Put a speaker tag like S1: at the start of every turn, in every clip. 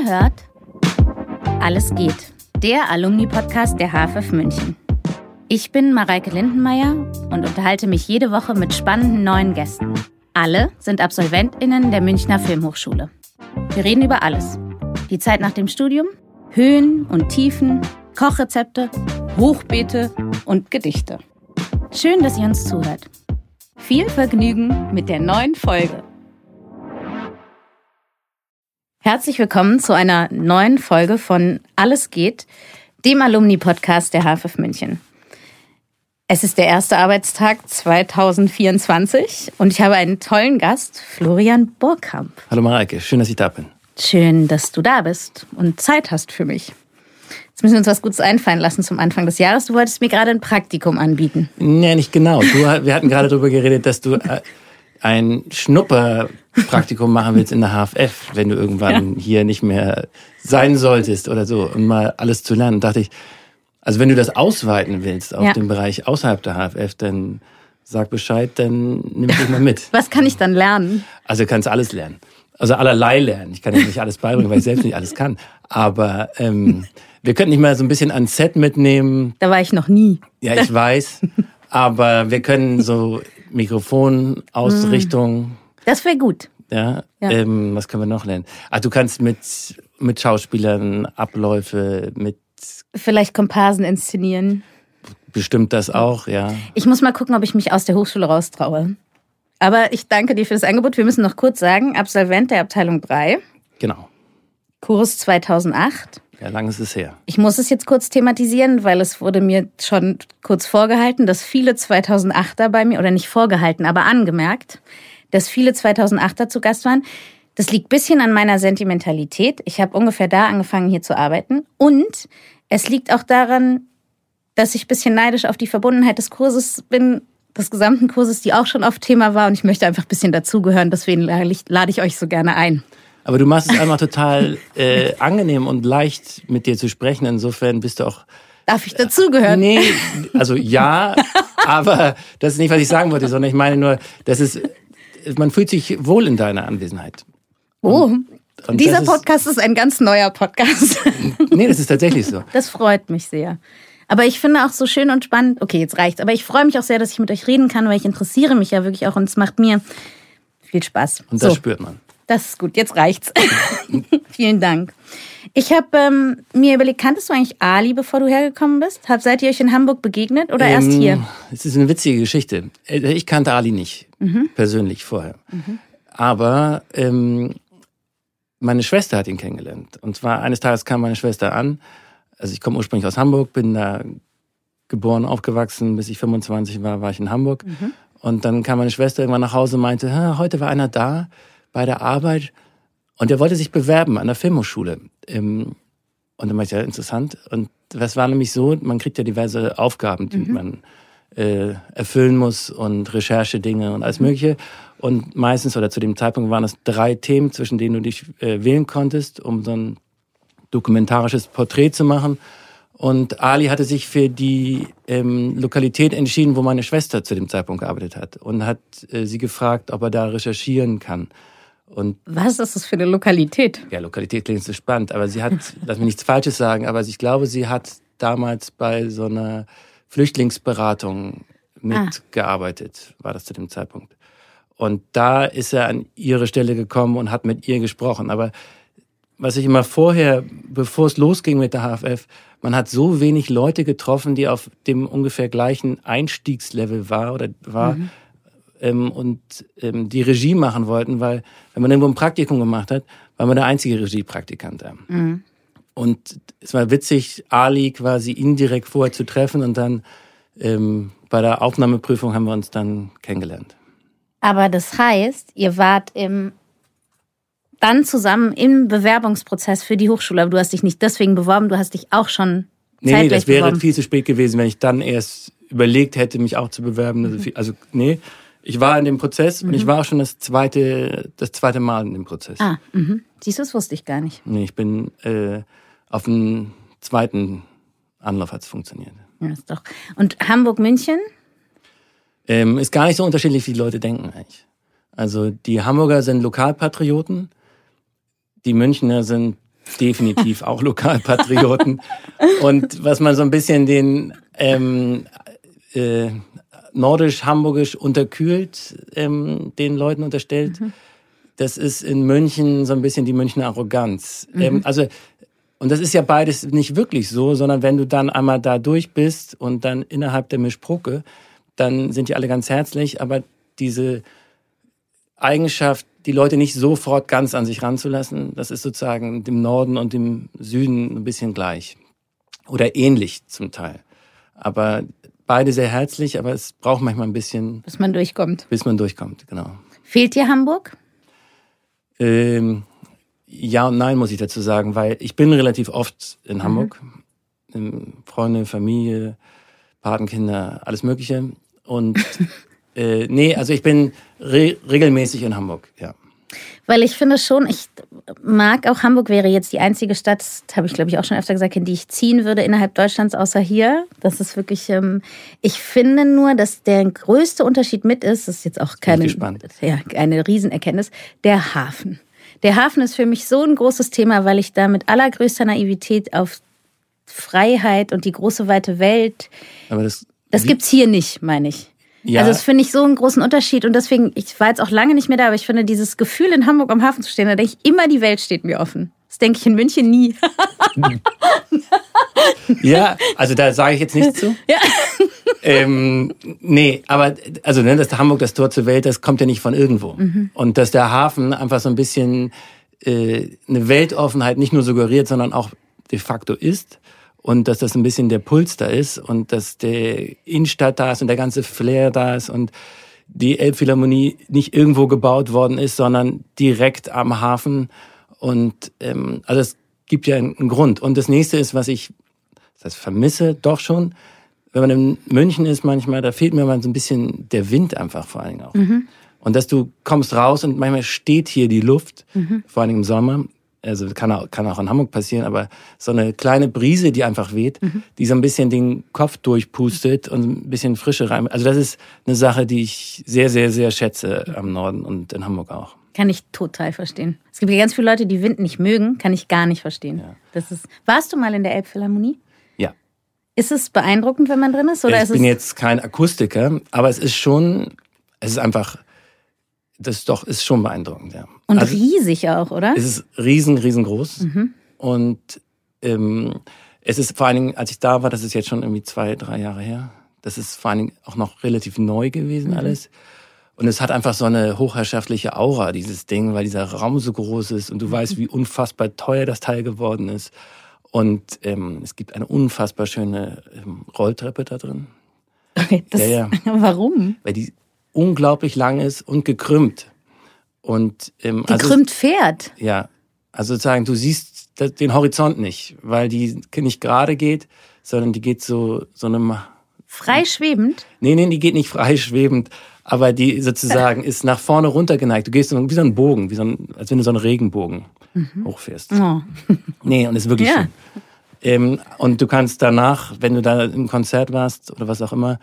S1: Ihr hört Alles geht, der Alumni-Podcast der HFF München. Ich bin Mareike Lindenmeier und unterhalte mich jede Woche mit spannenden neuen Gästen. Alle sind AbsolventInnen der Münchner Filmhochschule. Wir reden über alles. Die Zeit nach dem Studium, Höhen und Tiefen, Kochrezepte, Hochbeete und Gedichte. Schön, dass ihr uns zuhört. Viel Vergnügen mit der neuen Folge. Herzlich willkommen zu einer neuen Folge von Alles geht, dem Alumni-Podcast der HFF München. Es ist der erste Arbeitstag 2024 und ich habe einen tollen Gast, Florian Burkamp.
S2: Hallo Mareike, schön, dass ich da bin.
S1: Schön, dass du da bist und Zeit hast für mich. Jetzt müssen wir uns was Gutes einfallen lassen zum Anfang des Jahres. Du wolltest mir gerade ein Praktikum anbieten.
S2: Nee, nicht genau. Du, wir hatten gerade darüber geredet, dass du äh, ein Schnupperpraktikum machen willst in der HFF, wenn du irgendwann ja. hier nicht mehr sein solltest oder so, um mal alles zu lernen. Da dachte ich, also wenn du das ausweiten willst auf ja. den Bereich außerhalb der HFF, dann sag Bescheid, dann nimm dich mal mit.
S1: Was kann ich dann lernen?
S2: Also du kannst alles lernen. Also allerlei lernen. Ich kann ja nicht alles beibringen, weil ich selbst nicht alles kann. Aber ähm, wir könnten nicht mal so ein bisschen ans Set mitnehmen.
S1: Da war ich noch nie.
S2: Ja, ich weiß. Aber wir können so Mikrofonausrichtung. Mm.
S1: Das wäre gut.
S2: Ja. ja. Ähm, was können wir noch lernen? Ah, du kannst mit mit Schauspielern Abläufe mit.
S1: Vielleicht Komparsen inszenieren.
S2: Bestimmt das auch, ja.
S1: Ich muss mal gucken, ob ich mich aus der Hochschule raustraue. Aber ich danke dir für das Angebot. Wir müssen noch kurz sagen, Absolvent der Abteilung 3.
S2: Genau.
S1: Kurs 2008.
S2: Ja, lang ist es her.
S1: Ich muss es jetzt kurz thematisieren, weil es wurde mir schon kurz vorgehalten, dass viele 2008er bei mir, oder nicht vorgehalten, aber angemerkt, dass viele 2008er zu Gast waren. Das liegt bisschen an meiner Sentimentalität. Ich habe ungefähr da angefangen, hier zu arbeiten. Und es liegt auch daran, dass ich bisschen neidisch auf die Verbundenheit des Kurses bin, des gesamten Kurses, die auch schon oft Thema war. Und ich möchte einfach ein bisschen dazugehören. Deswegen lade ich euch so gerne ein.
S2: Aber du machst es einfach total äh, angenehm und leicht, mit dir zu sprechen. Insofern bist du auch.
S1: Darf ich dazugehören?
S2: Nee, also ja, aber das ist nicht, was ich sagen wollte, sondern ich meine nur, das ist, man fühlt sich wohl in deiner Anwesenheit.
S1: Oh, und, und dieser Podcast ist, ist ein ganz neuer Podcast.
S2: nee, das ist tatsächlich so.
S1: Das freut mich sehr. Aber ich finde auch so schön und spannend, okay, jetzt reicht's, aber ich freue mich auch sehr, dass ich mit euch reden kann, weil ich interessiere mich ja wirklich auch und es macht mir viel Spaß.
S2: Und das so. spürt man.
S1: Das ist gut, jetzt reicht's. Vielen Dank. Ich habe ähm, mir überlegt, kanntest du eigentlich Ali, bevor du hergekommen bist? Hab, seid ihr euch in Hamburg begegnet oder ähm, erst hier?
S2: Es ist eine witzige Geschichte. Äh, ich kannte Ali nicht, mhm. persönlich vorher. Mhm. Aber ähm, meine Schwester hat ihn kennengelernt. Und zwar eines Tages kam meine Schwester an also ich komme ursprünglich aus Hamburg, bin da geboren, aufgewachsen, bis ich 25 war, war ich in Hamburg. Mhm. Und dann kam meine Schwester irgendwann nach Hause und meinte, heute war einer da bei der Arbeit und der wollte sich bewerben an der Filmhochschule. Und dann war ich ja interessant. Und das war nämlich so, man kriegt ja diverse Aufgaben, die mhm. man äh, erfüllen muss und Recherchedinge und alles mhm. Mögliche. Und meistens oder zu dem Zeitpunkt waren es drei Themen, zwischen denen du dich äh, wählen konntest, um so ein dokumentarisches Porträt zu machen. Und Ali hatte sich für die ähm, Lokalität entschieden, wo meine Schwester zu dem Zeitpunkt gearbeitet hat und hat äh, sie gefragt, ob er da recherchieren kann.
S1: Und Was ist das für eine Lokalität?
S2: Ja, Lokalität klingt so spannend, aber sie hat, lass mich nichts Falsches sagen, aber ich glaube, sie hat damals bei so einer Flüchtlingsberatung mitgearbeitet, ah. war das zu dem Zeitpunkt. Und da ist er an ihre Stelle gekommen und hat mit ihr gesprochen. Aber was ich immer vorher, bevor es losging mit der HFF, man hat so wenig Leute getroffen, die auf dem ungefähr gleichen Einstiegslevel war oder war mhm. Ähm, und ähm, die Regie machen wollten, weil wenn man irgendwo ein Praktikum gemacht hat, war man der einzige Regiepraktikant da. Mhm. Und es war witzig, Ali quasi indirekt vorher zu treffen und dann ähm, bei der Aufnahmeprüfung haben wir uns dann kennengelernt.
S1: Aber das heißt, ihr wart im dann zusammen im Bewerbungsprozess für die Hochschule. Aber du hast dich nicht deswegen beworben, du hast dich auch schon
S2: Nee, nee das wäre beworben. viel zu spät gewesen, wenn ich dann erst überlegt hätte, mich auch zu bewerben. Also, viel, also nee, ich war in dem Prozess mhm. und ich mhm. war auch schon das zweite, das zweite Mal in dem Prozess.
S1: Ah, mhm. siehst du, das wusste ich gar nicht.
S2: Nee, ich bin äh, auf dem zweiten Anlauf hat es funktioniert.
S1: Ja, ist doch. Und Hamburg-München?
S2: Ähm, ist gar nicht so unterschiedlich, wie die Leute denken eigentlich. Also die Hamburger sind Lokalpatrioten die Münchner sind definitiv auch Lokalpatrioten. Und was man so ein bisschen den ähm, äh, nordisch-hamburgisch unterkühlt ähm, den Leuten unterstellt, mhm. das ist in München so ein bisschen die Münchner Arroganz. Mhm. Ähm, also und das ist ja beides nicht wirklich so, sondern wenn du dann einmal da durch bist und dann innerhalb der Mischbrucke, dann sind die alle ganz herzlich, aber diese Eigenschaft, die Leute nicht sofort ganz an sich ranzulassen, das ist sozusagen dem Norden und dem Süden ein bisschen gleich. Oder ähnlich zum Teil. Aber beide sehr herzlich, aber es braucht manchmal ein bisschen.
S1: Bis man durchkommt.
S2: Bis man durchkommt, genau.
S1: Fehlt dir Hamburg?
S2: Ähm, ja und nein, muss ich dazu sagen, weil ich bin relativ oft in mhm. Hamburg. Mhm. Freunde, Familie, Patenkinder, alles Mögliche. Und äh, nee, also ich bin re regelmäßig in Hamburg, ja.
S1: Weil ich finde schon, ich mag auch Hamburg wäre jetzt die einzige Stadt, habe ich glaube ich auch schon öfter gesagt, in die ich ziehen würde innerhalb Deutschlands, außer hier. Das ist wirklich, ähm, ich finde nur, dass der größte Unterschied mit ist, das ist jetzt auch keine, ja, eine Riesenerkenntnis, der Hafen. Der Hafen ist für mich so ein großes Thema, weil ich da mit allergrößter Naivität auf Freiheit und die große weite Welt. Aber das, das gibt's hier nicht, meine ich. Ja. Also das finde ich so einen großen Unterschied und deswegen, ich war jetzt auch lange nicht mehr da, aber ich finde dieses Gefühl in Hamburg am Hafen zu stehen, da denke ich immer, die Welt steht mir offen. Das denke ich in München nie.
S2: ja, also da sage ich jetzt nichts zu. Ja. Ähm, nee, aber also ne, dass Hamburg das Tor zur Welt, das kommt ja nicht von irgendwo. Mhm. Und dass der Hafen einfach so ein bisschen äh, eine Weltoffenheit nicht nur suggeriert, sondern auch de facto ist und dass das ein bisschen der Puls da ist und dass der Innenstadt da ist und der ganze Flair da ist und die Elbphilharmonie nicht irgendwo gebaut worden ist, sondern direkt am Hafen. Und ähm, also es gibt ja einen Grund. Und das nächste ist, was ich das heißt, vermisse doch schon, wenn man in München ist manchmal, da fehlt mir mal so ein bisschen der Wind einfach vor allen Dingen auch. Mhm. Und dass du kommst raus und manchmal steht hier die Luft, mhm. vor allem im Sommer, also kann auch, kann auch in Hamburg passieren, aber so eine kleine Brise, die einfach weht, mhm. die so ein bisschen den Kopf durchpustet und ein bisschen Frische rein. Also das ist eine Sache, die ich sehr, sehr, sehr schätze am Norden und in Hamburg auch.
S1: Kann ich total verstehen. Es gibt ja ganz viele Leute, die Wind nicht mögen, kann ich gar nicht verstehen. Ja. Das ist, warst du mal in der Elbphilharmonie?
S2: Ja.
S1: Ist es beeindruckend, wenn man drin ist? Oder
S2: ich
S1: ist
S2: bin jetzt kein Akustiker, aber es ist schon, es ist einfach das doch ist schon beeindruckend, ja.
S1: Und also, riesig auch, oder?
S2: Es ist riesen, riesengroß. Mhm. Und ähm, es ist vor allen Dingen, als ich da war, das ist jetzt schon irgendwie zwei, drei Jahre her, das ist vor allen Dingen auch noch relativ neu gewesen mhm. alles. Und es hat einfach so eine hochherrschaftliche Aura, dieses Ding, weil dieser Raum so groß ist und du mhm. weißt, wie unfassbar teuer das Teil geworden ist. Und ähm, es gibt eine unfassbar schöne ähm, Rolltreppe da drin.
S1: Okay, das, ja, ja. Warum?
S2: Weil die unglaublich lang ist und gekrümmt. Und,
S1: ähm, also gekrümmt also, fährt?
S2: Ja. Also sozusagen, du siehst den Horizont nicht, weil die nicht gerade geht, sondern die geht so, so einem.
S1: Freischwebend?
S2: Nee, nee, die geht nicht freischwebend, aber die sozusagen ist nach vorne runtergeneigt. Du gehst wie so ein Bogen, wie so ein, als wenn du so einen Regenbogen mhm. hochfährst. Oh. Nee, und ist wirklich ja. schön. Ähm, und du kannst danach, wenn du da im Konzert warst oder was auch immer,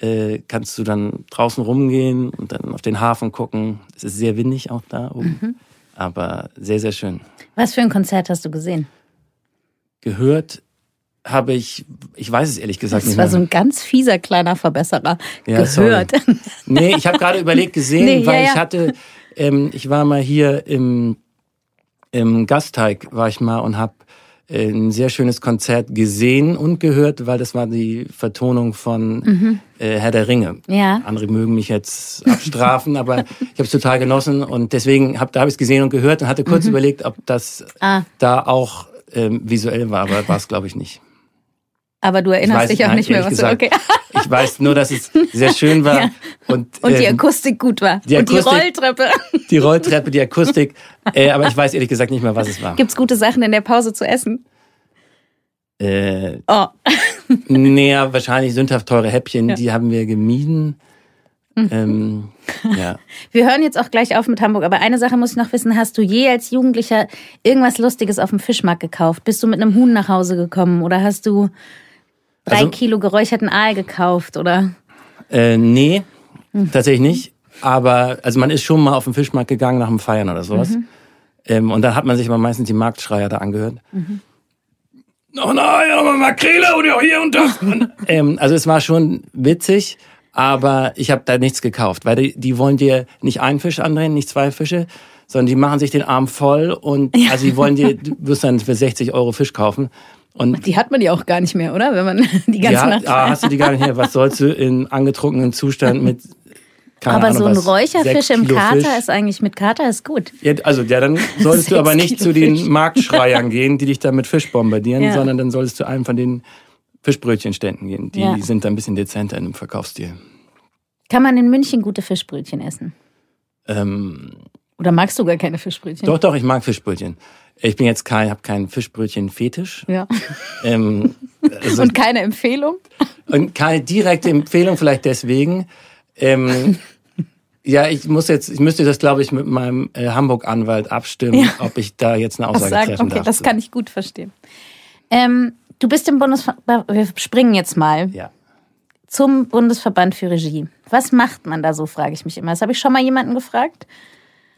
S2: äh, kannst du dann draußen rumgehen und dann auf den Hafen gucken. Es ist sehr windig auch da oben, mhm. aber sehr, sehr schön.
S1: Was für ein Konzert hast du gesehen?
S2: Gehört habe ich, ich weiß es ehrlich gesagt
S1: das
S2: nicht.
S1: Das war so ein ganz fieser kleiner Verbesserer. Ja, Gehört.
S2: Sorry. Nee, ich habe gerade überlegt gesehen, nee, weil ja, ja. ich hatte, ähm, ich war mal hier im, im Gasteig, war ich mal und habe ein sehr schönes Konzert gesehen und gehört, weil das war die Vertonung von mhm. äh, Herr der Ringe. Ja. Andere mögen mich jetzt abstrafen, aber ich habe es total genossen und deswegen hab, da habe ich es gesehen und gehört und hatte kurz mhm. überlegt, ob das ah. da auch ähm, visuell war, aber war es glaube ich nicht.
S1: Aber du erinnerst weiß, dich auch nein, nicht mehr, was gesagt, du, okay.
S2: Ich weiß nur, dass es sehr schön war. Ja.
S1: Und, und die ähm, Akustik gut war. Die Akustik, und die Rolltreppe.
S2: Die Rolltreppe, die Akustik. Äh, aber ich weiß ehrlich gesagt nicht mehr, was es war.
S1: Gibt's gute Sachen in der Pause zu essen?
S2: Äh, oh. naja, wahrscheinlich sündhaft teure Häppchen, ja. die haben wir gemieden. Mhm. Ähm, ja.
S1: Wir hören jetzt auch gleich auf mit Hamburg, aber eine Sache muss ich noch wissen. Hast du je als Jugendlicher irgendwas Lustiges auf dem Fischmarkt gekauft? Bist du mit einem Huhn nach Hause gekommen oder hast du drei also, Kilo geräucherten Aal gekauft, oder?
S2: Äh, nee, mhm. tatsächlich nicht. Aber also man ist schon mal auf den Fischmarkt gegangen nach dem Feiern oder sowas. Mhm. Ähm, und dann hat man sich aber meistens die Marktschreier da angehört. Mhm. Oh nein, aber Makrele und hier und das. ähm, also es war schon witzig, aber ich habe da nichts gekauft, weil die, die wollen dir nicht einen Fisch andrehen, nicht zwei Fische, sondern die machen sich den Arm voll und ja. also die wollen dir, du wirst dann für 60 Euro Fisch kaufen.
S1: Und die hat man ja auch gar nicht mehr, oder? Wenn man die ganze
S2: ja,
S1: Nacht.
S2: Ah, hast du die gar nicht mehr. Was sollst du in angetrunkenen Zustand mit
S1: keine aber Ahnung, so ein Räucherfisch im Kater Fisch. ist eigentlich mit Kater ist gut.
S2: Ja, also ja, dann solltest du aber nicht Kilo zu den Fisch. Marktschreiern gehen, die dich da mit Fisch bombardieren, ja. sondern dann solltest du einem von den Fischbrötchenständen gehen. Die ja. sind da ein bisschen dezenter in dem Verkaufsstil.
S1: Kann man in München gute Fischbrötchen essen?
S2: Ähm,
S1: Oder magst du gar keine Fischbrötchen?
S2: Doch, doch, ich mag Fischbrötchen. Ich bin jetzt kein, habe keinen Fischbrötchen-Fetisch.
S1: Ja. Ähm, also, und keine Empfehlung?
S2: Und keine direkte Empfehlung, vielleicht deswegen. Ähm, ja, ich muss jetzt, ich müsste das, glaube ich, mit meinem äh, Hamburg-Anwalt abstimmen, ja. ob ich da jetzt eine Aussage sagen, treffen okay, darf.
S1: Das kann ich gut verstehen. Ähm, du bist im Bundesverband, wir springen jetzt mal
S2: ja.
S1: zum Bundesverband für Regie. Was macht man da so, frage ich mich immer. Das habe ich schon mal jemanden gefragt.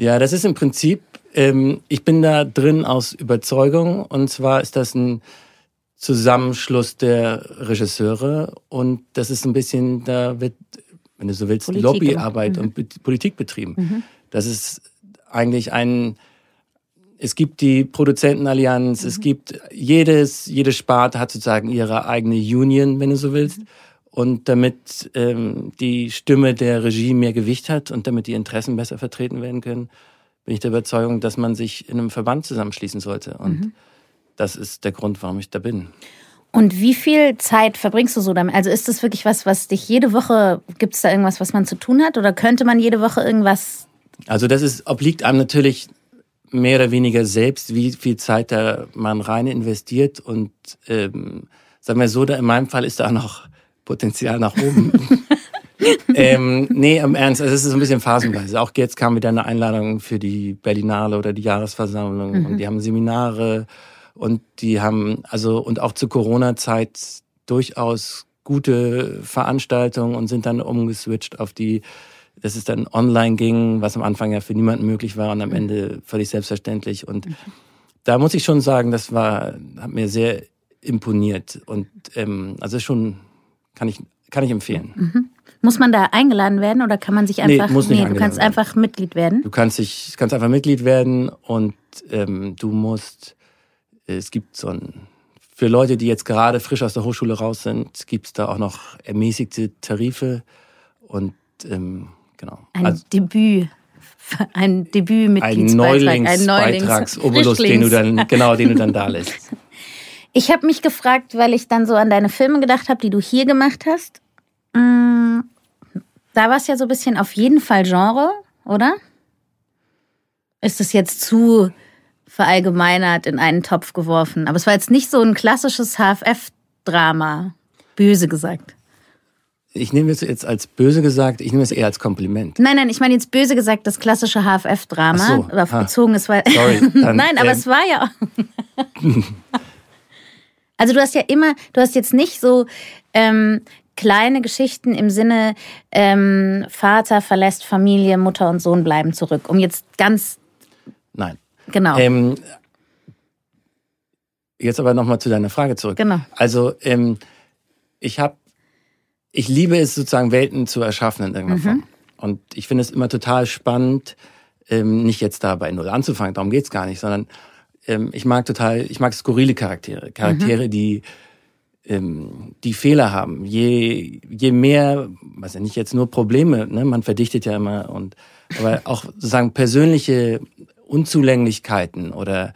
S2: Ja, das ist im Prinzip, ähm, ich bin da drin aus Überzeugung und zwar ist das ein Zusammenschluss der Regisseure und das ist ein bisschen, da wird wenn du so willst, Politik Lobbyarbeit mhm. und Politik betrieben. Mhm. Das ist eigentlich ein, es gibt die Produzentenallianz, mhm. es gibt jedes, jede Sparte hat sozusagen ihre eigene Union, wenn du so willst. Und damit ähm, die Stimme der Regie mehr Gewicht hat und damit die Interessen besser vertreten werden können, bin ich der Überzeugung, dass man sich in einem Verband zusammenschließen sollte. Und mhm. das ist der Grund, warum ich da bin.
S1: Und wie viel Zeit verbringst du so damit? Also ist das wirklich was, was dich jede Woche, gibt es da irgendwas, was man zu tun hat? Oder könnte man jede Woche irgendwas?
S2: Also das ist, obliegt einem natürlich mehr oder weniger selbst, wie viel Zeit da man rein investiert. Und ähm, sagen wir so, da in meinem Fall ist da auch noch Potenzial nach oben. ähm, nee, im Ernst, also es ist ein bisschen phasenweise. Auch jetzt kam wieder eine Einladung für die Berlinale oder die Jahresversammlung mhm. und die haben Seminare und die haben, also, und auch zur Corona-Zeit durchaus gute Veranstaltungen und sind dann umgeswitcht auf die, dass es dann online ging, was am Anfang ja für niemanden möglich war und am Ende völlig selbstverständlich. Und da muss ich schon sagen, das war, hat mir sehr imponiert. Und ähm, also schon kann ich, kann ich empfehlen.
S1: Mhm. Muss man da eingeladen werden oder kann man sich einfach. Nee, muss nicht nee du kannst werden. einfach Mitglied werden.
S2: Du kannst dich, kannst einfach Mitglied werden und ähm, du musst es gibt so ein, für Leute, die jetzt gerade frisch aus der Hochschule raus sind, gibt es da auch noch ermäßigte Tarife und ähm, genau.
S1: Ein also, Debüt. Ein Debüt mit
S2: ein Neulingsbeitragsobolus, den du dann genau, den du dann da lässt.
S1: Ich habe mich gefragt, weil ich dann so an deine Filme gedacht habe, die du hier gemacht hast. Mm, da war es ja so ein bisschen auf jeden Fall Genre, oder? Ist es jetzt zu verallgemeinert in einen Topf geworfen. Aber es war jetzt nicht so ein klassisches HFF-Drama, böse gesagt.
S2: Ich nehme es jetzt als böse gesagt, ich nehme es eher als Kompliment.
S1: Nein, nein, ich meine jetzt böse gesagt das klassische HFF-Drama. So, ah. bezogen ist, weil.
S2: Sorry.
S1: Dann, nein, aber ähm. es war ja. also du hast ja immer, du hast jetzt nicht so ähm, kleine Geschichten im Sinne ähm, Vater verlässt Familie, Mutter und Sohn bleiben zurück, um jetzt ganz.
S2: Nein.
S1: Genau.
S2: Ähm, jetzt aber nochmal zu deiner Frage zurück.
S1: Genau.
S2: Also ähm, ich habe, ich liebe es sozusagen Welten zu erschaffen in irgendeiner mhm. Form. Und ich finde es immer total spannend, ähm, nicht jetzt da bei Null anzufangen, darum geht's gar nicht, sondern ähm, ich mag total, ich mag skurrile Charaktere. Charaktere, mhm. die ähm, die Fehler haben. Je, je mehr, was ja nicht jetzt nur Probleme, ne, man verdichtet ja immer und aber auch sozusagen persönliche Unzulänglichkeiten oder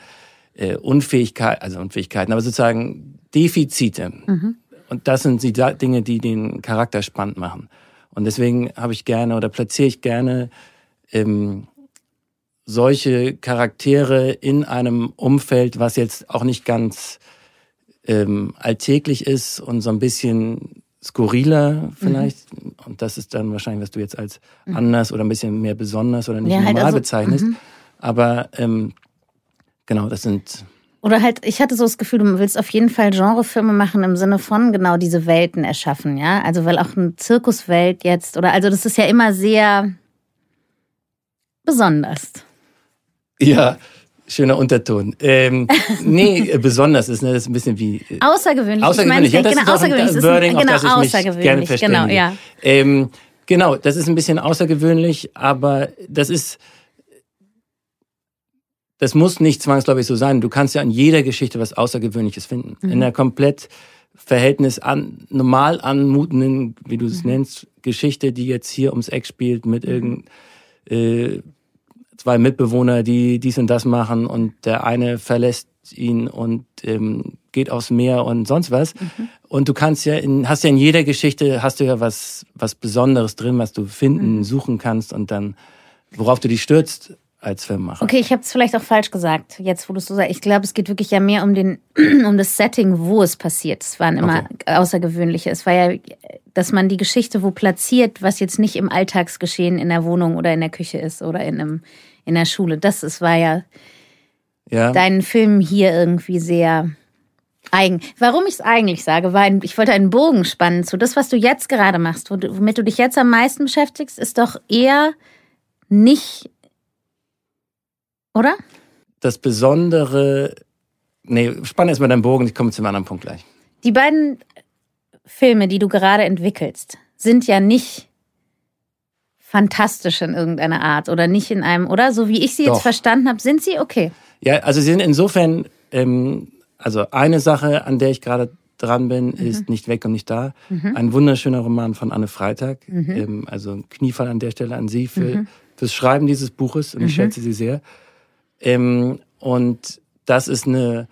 S2: äh, Unfähigkeit, also Unfähigkeiten, aber sozusagen Defizite. Mhm. Und das sind die Dinge, die den Charakter spannend machen. Und deswegen habe ich gerne oder platziere ich gerne ähm, solche Charaktere in einem Umfeld, was jetzt auch nicht ganz ähm, alltäglich ist und so ein bisschen skurriler vielleicht. Mhm. Und das ist dann wahrscheinlich, was du jetzt als mhm. anders oder ein bisschen mehr besonders oder nicht ja, normal halt also, bezeichnest. Mhm. Aber ähm, genau, das sind.
S1: Oder halt, ich hatte so das Gefühl, du willst auf jeden Fall Genrefilme machen im Sinne von genau diese Welten erschaffen, ja? Also, weil auch eine Zirkuswelt jetzt, oder also das ist ja immer sehr besonders.
S2: Ja, Schöner Unterton. Ähm, nee, äh, besonders ist, ne, das ist ein bisschen wie.
S1: Äh, außergewöhnlich.
S2: Außergewöhnlich,
S1: ich meine,
S2: ja, das
S1: genau,
S2: ist
S1: außergewöhnlich.
S2: Ein Wording,
S1: genau,
S2: auf das ich mich
S1: außergewöhnlich.
S2: gerne.
S1: Genau, ja.
S2: Ähm, genau, das ist ein bisschen außergewöhnlich, aber das ist. Das muss nicht zwangsläufig so sein. Du kannst ja an jeder Geschichte was Außergewöhnliches finden. Mhm. In einer komplett Verhältnis an normal anmutenden, wie du es mhm. nennst, Geschichte, die jetzt hier ums Eck spielt mit irgendeinem äh, zwei Mitbewohner, die dies und das machen und der eine verlässt ihn und ähm, geht aufs Meer und sonst was. Mhm. Und du kannst ja in, hast ja in jeder Geschichte, hast du ja was, was Besonderes drin, was du finden, mhm. suchen kannst und dann, worauf du dich stürzt als Filmemacher.
S1: Okay, ich habe es vielleicht auch falsch gesagt, jetzt wo du es so sagst. Ich glaube, es geht wirklich ja mehr um den, um das Setting, wo es passiert. Es waren immer okay. außergewöhnliche. Es war ja, dass man die Geschichte wo platziert, was jetzt nicht im Alltagsgeschehen in der Wohnung oder in der Küche ist oder in einem in der Schule. Das ist, war ja, ja. deinen Film hier irgendwie sehr eigen. Warum ich es eigentlich sage, weil ich wollte einen Bogen spannen zu das, was du jetzt gerade machst, womit du dich jetzt am meisten beschäftigst, ist doch eher nicht, oder?
S2: Das Besondere, nee, spann erst mal deinen Bogen, ich komme zum anderen Punkt gleich.
S1: Die beiden Filme, die du gerade entwickelst, sind ja nicht fantastisch in irgendeiner Art oder nicht in einem, oder? So wie ich sie Doch. jetzt verstanden habe, sind sie okay?
S2: Ja, also sie sind insofern, ähm, also eine Sache, an der ich gerade dran bin, mhm. ist Nicht weg und nicht da. Mhm. Ein wunderschöner Roman von Anne Freitag. Mhm. Ähm, also Kniefall an der Stelle an Sie für, mhm. fürs Schreiben dieses Buches und ich mhm. schätze sie sehr. Ähm, und das ist eine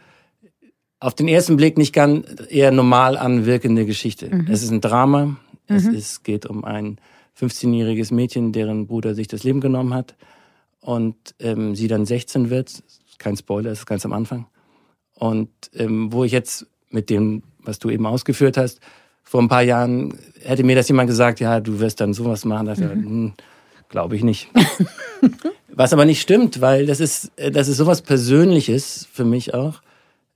S2: auf den ersten Blick nicht ganz eher normal anwirkende Geschichte. Mhm. Es ist ein Drama. Es ist, geht um ein 15-jähriges Mädchen, deren Bruder sich das Leben genommen hat und ähm, sie dann 16 wird. Kein Spoiler, es ist ganz am Anfang. Und ähm, wo ich jetzt mit dem, was du eben ausgeführt hast, vor ein paar Jahren hätte mir das jemand gesagt, ja, du wirst dann sowas machen, mhm. Glaube ich nicht. was aber nicht stimmt, weil das ist, das ist sowas Persönliches für mich auch,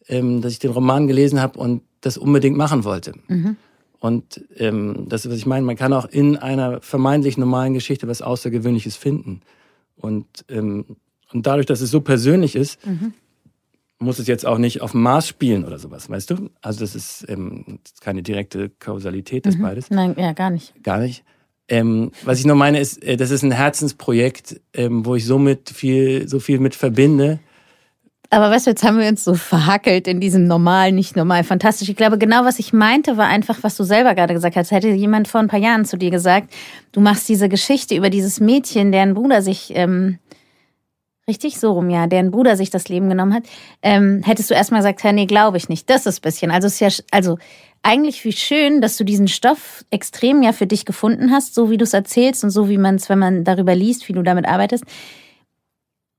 S2: ähm, dass ich den Roman gelesen habe und das unbedingt machen wollte. Mhm. Und ähm, das ist, was ich meine, man kann auch in einer vermeintlich normalen Geschichte was Außergewöhnliches finden. Und, ähm, und dadurch, dass es so persönlich ist, mhm. muss es jetzt auch nicht auf dem Mars spielen oder sowas, weißt du? Also das ist, ähm, keine direkte Kausalität, das mhm. beides.
S1: Nein, ja, gar nicht.
S2: Gar nicht. Ähm, was ich nur meine, ist, äh, das ist ein Herzensprojekt, ähm, wo ich somit viel, so viel mit verbinde
S1: aber weißt du, jetzt haben wir uns so verhackelt in diesem normal, nicht normal, fantastisch. Ich glaube, genau was ich meinte, war einfach, was du selber gerade gesagt hast. Hätte jemand vor ein paar Jahren zu dir gesagt, du machst diese Geschichte über dieses Mädchen, deren Bruder sich, ähm, richtig so rum, ja, deren Bruder sich das Leben genommen hat, ähm, hättest du erstmal gesagt, ja, nee, glaube ich nicht. Das ist bisschen. Also, ist ja, also eigentlich wie schön, dass du diesen Stoff extrem ja für dich gefunden hast, so wie du es erzählst und so wie man es, wenn man darüber liest, wie du damit arbeitest.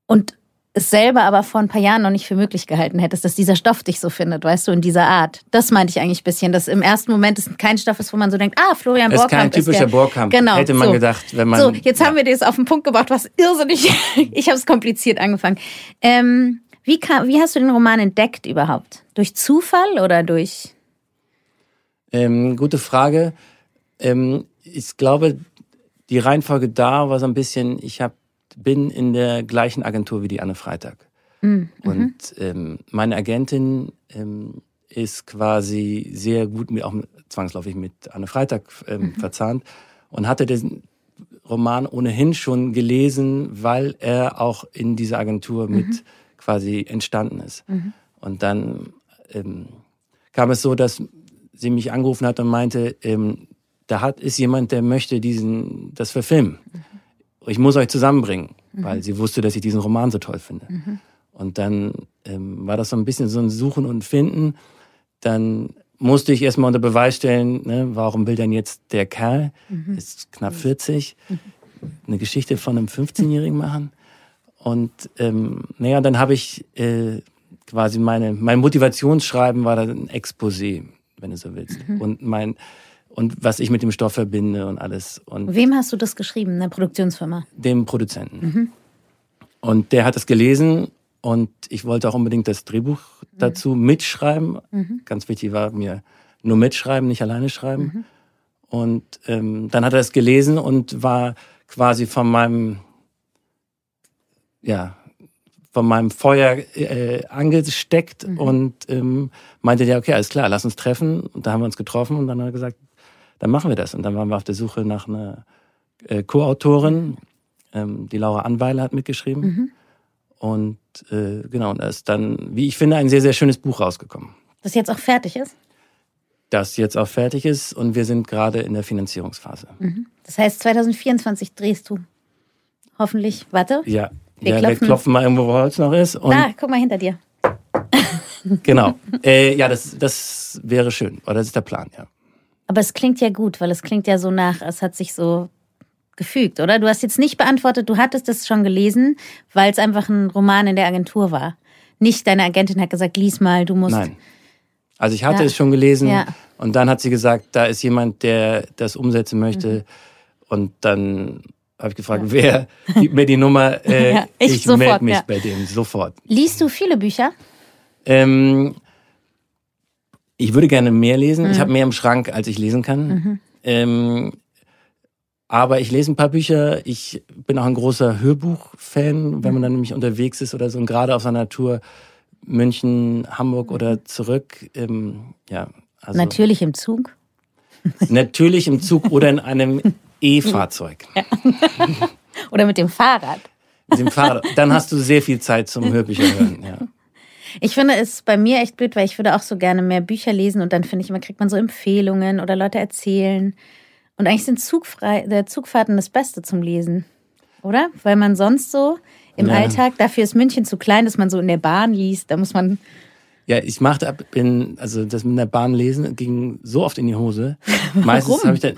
S1: Und es selber aber vor ein paar Jahren noch nicht für möglich gehalten hättest, dass dieser Stoff dich so findet, weißt du, in dieser Art. Das meinte ich eigentlich ein bisschen, dass im ersten Moment es kein Stoff ist, wo man so denkt, ah, Florian Borkamp ist kein
S2: typischer ist Borkamp.
S1: Genau,
S2: hätte man so. gedacht, wenn man
S1: So, jetzt ja. haben wir das auf den Punkt gebracht, was irrsinnig. ich habe es kompliziert angefangen. Ähm, wie, kam, wie hast du den Roman entdeckt überhaupt? Durch Zufall oder durch?
S2: Ähm, gute Frage. Ähm, ich glaube, die Reihenfolge da war so ein bisschen, ich habe bin in der gleichen Agentur wie die Anne Freitag. Mhm. Und ähm, meine Agentin ähm, ist quasi sehr gut, mit, auch zwangsläufig mit Anne Freitag ähm, mhm. verzahnt und hatte den Roman ohnehin schon gelesen, weil er auch in dieser Agentur mit mhm. quasi entstanden ist. Mhm. Und dann ähm, kam es so, dass sie mich angerufen hat und meinte, ähm, da hat ist jemand, der möchte diesen das verfilmen. Mhm ich muss euch zusammenbringen, mhm. weil sie wusste, dass ich diesen Roman so toll finde. Mhm. Und dann ähm, war das so ein bisschen so ein Suchen und Finden. Dann musste ich erstmal unter Beweis stellen, ne, warum will denn jetzt der Kerl, mhm. ist knapp 40, mhm. eine Geschichte von einem 15-Jährigen machen. Und ähm, naja, dann habe ich äh, quasi meine, mein Motivationsschreiben war dann ein Exposé, wenn du so willst. Mhm. Und mein und was ich mit dem Stoff verbinde und alles. Und
S1: Wem hast du das geschrieben, eine Produktionsfirma?
S2: Dem Produzenten. Mhm. Und der hat es gelesen und ich wollte auch unbedingt das Drehbuch mhm. dazu mitschreiben. Mhm. Ganz wichtig war mir nur mitschreiben, nicht alleine schreiben. Mhm. Und ähm, dann hat er es gelesen und war quasi von meinem, ja, von meinem Feuer äh, angesteckt mhm. und ähm, meinte, ja, okay, alles klar, lass uns treffen. Und da haben wir uns getroffen und dann hat er gesagt, dann machen wir das. Und dann waren wir auf der Suche nach einer äh, Co-Autorin. Ähm, die Laura Anweiler hat mitgeschrieben. Mhm. Und äh, genau, und da ist dann, wie ich finde, ein sehr, sehr schönes Buch rausgekommen.
S1: Das jetzt auch fertig ist?
S2: Das jetzt auch fertig ist und wir sind gerade in der Finanzierungsphase.
S1: Mhm. Das heißt, 2024 drehst du. Hoffentlich, warte.
S2: Ja, wir, ja, klopfen. wir klopfen mal irgendwo, wo Holz noch ist.
S1: Und da, guck mal hinter dir.
S2: genau. Äh, ja, das, das wäre schön. Oder das ist der Plan, ja.
S1: Aber es klingt ja gut, weil es klingt ja so nach, es hat sich so gefügt, oder? Du hast jetzt nicht beantwortet, du hattest es schon gelesen, weil es einfach ein Roman in der Agentur war. Nicht deine Agentin hat gesagt, lies mal, du musst.
S2: Nein. Also ich hatte ja. es schon gelesen ja. und dann hat sie gesagt, da ist jemand, der das umsetzen möchte. Mhm. Und dann habe ich gefragt, ja. wer gibt mir die Nummer? Äh, ich ich melde mich bei dem sofort.
S1: Liest du viele Bücher?
S2: Ähm, ich würde gerne mehr lesen. Mhm. Ich habe mehr im Schrank, als ich lesen kann. Mhm. Ähm, aber ich lese ein paar Bücher. Ich bin auch ein großer Hörbuch-Fan, wenn man dann nämlich unterwegs ist oder so und gerade auf seiner Tour München, Hamburg oder zurück. Ähm, ja,
S1: also natürlich im Zug.
S2: Natürlich im Zug oder in einem E-Fahrzeug. Ja.
S1: oder mit dem Fahrrad.
S2: Mit dem Fahrrad. Dann hast du sehr viel Zeit zum Hörbücher hören. Ja.
S1: Ich finde es bei mir echt blöd, weil ich würde auch so gerne mehr Bücher lesen und dann finde ich immer, kriegt man so Empfehlungen oder Leute erzählen. Und eigentlich sind Zugfrei der Zugfahrten das Beste zum Lesen, oder? Weil man sonst so im ja. Alltag, dafür ist München zu klein, dass man so in der Bahn liest. Da muss man.
S2: Ja, ich machte ab, in, also das mit der Bahn lesen ging so oft in die Hose. Meistens habe ich dann,